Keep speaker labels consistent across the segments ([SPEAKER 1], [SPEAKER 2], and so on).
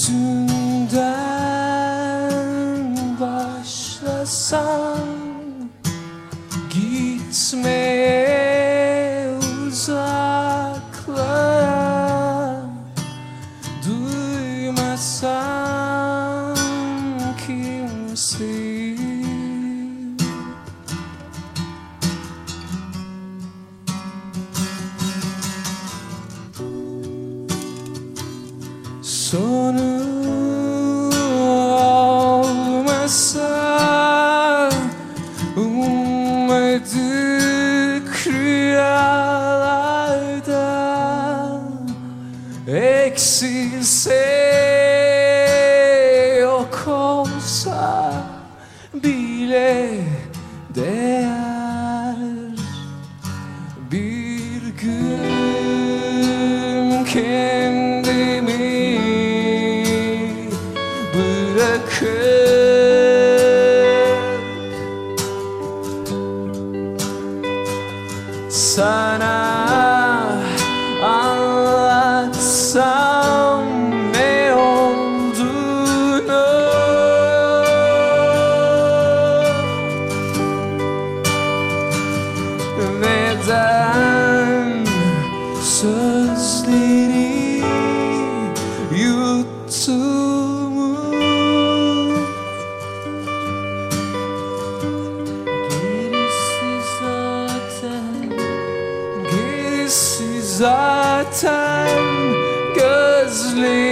[SPEAKER 1] Gözünden başlasan Gitmeye uzaklara Duymasan kimseyi. Sonu Ummadık rüyalarda. Eksilse yok olsa bile değer. Bir gün kendimi neden sözleri yuttuğumu? Gerisi zaten gerisi zaten gözlerinde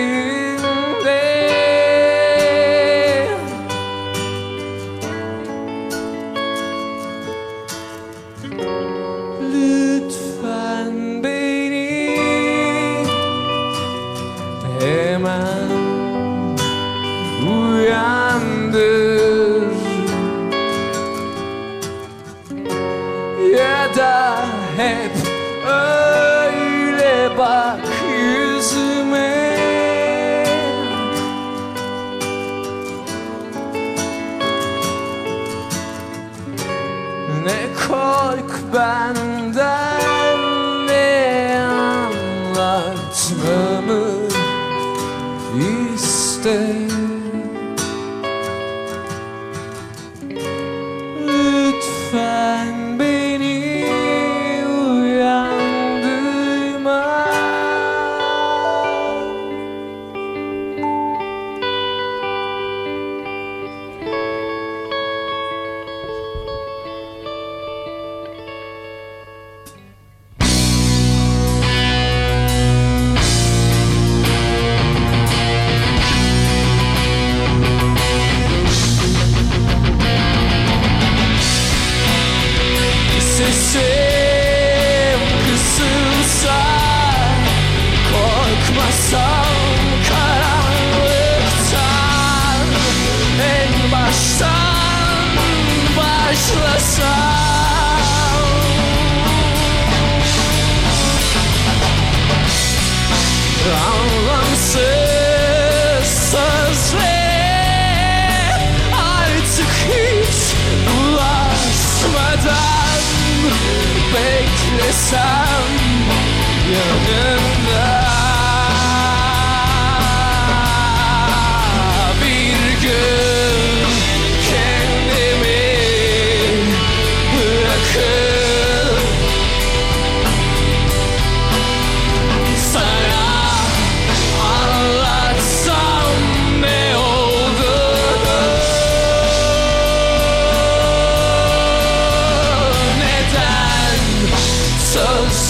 [SPEAKER 1] hep öyle bak yüzüme. Ne kork benden ne anlatmamı iste Madame, make me some. Yeah, yeah.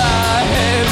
[SPEAKER 1] I have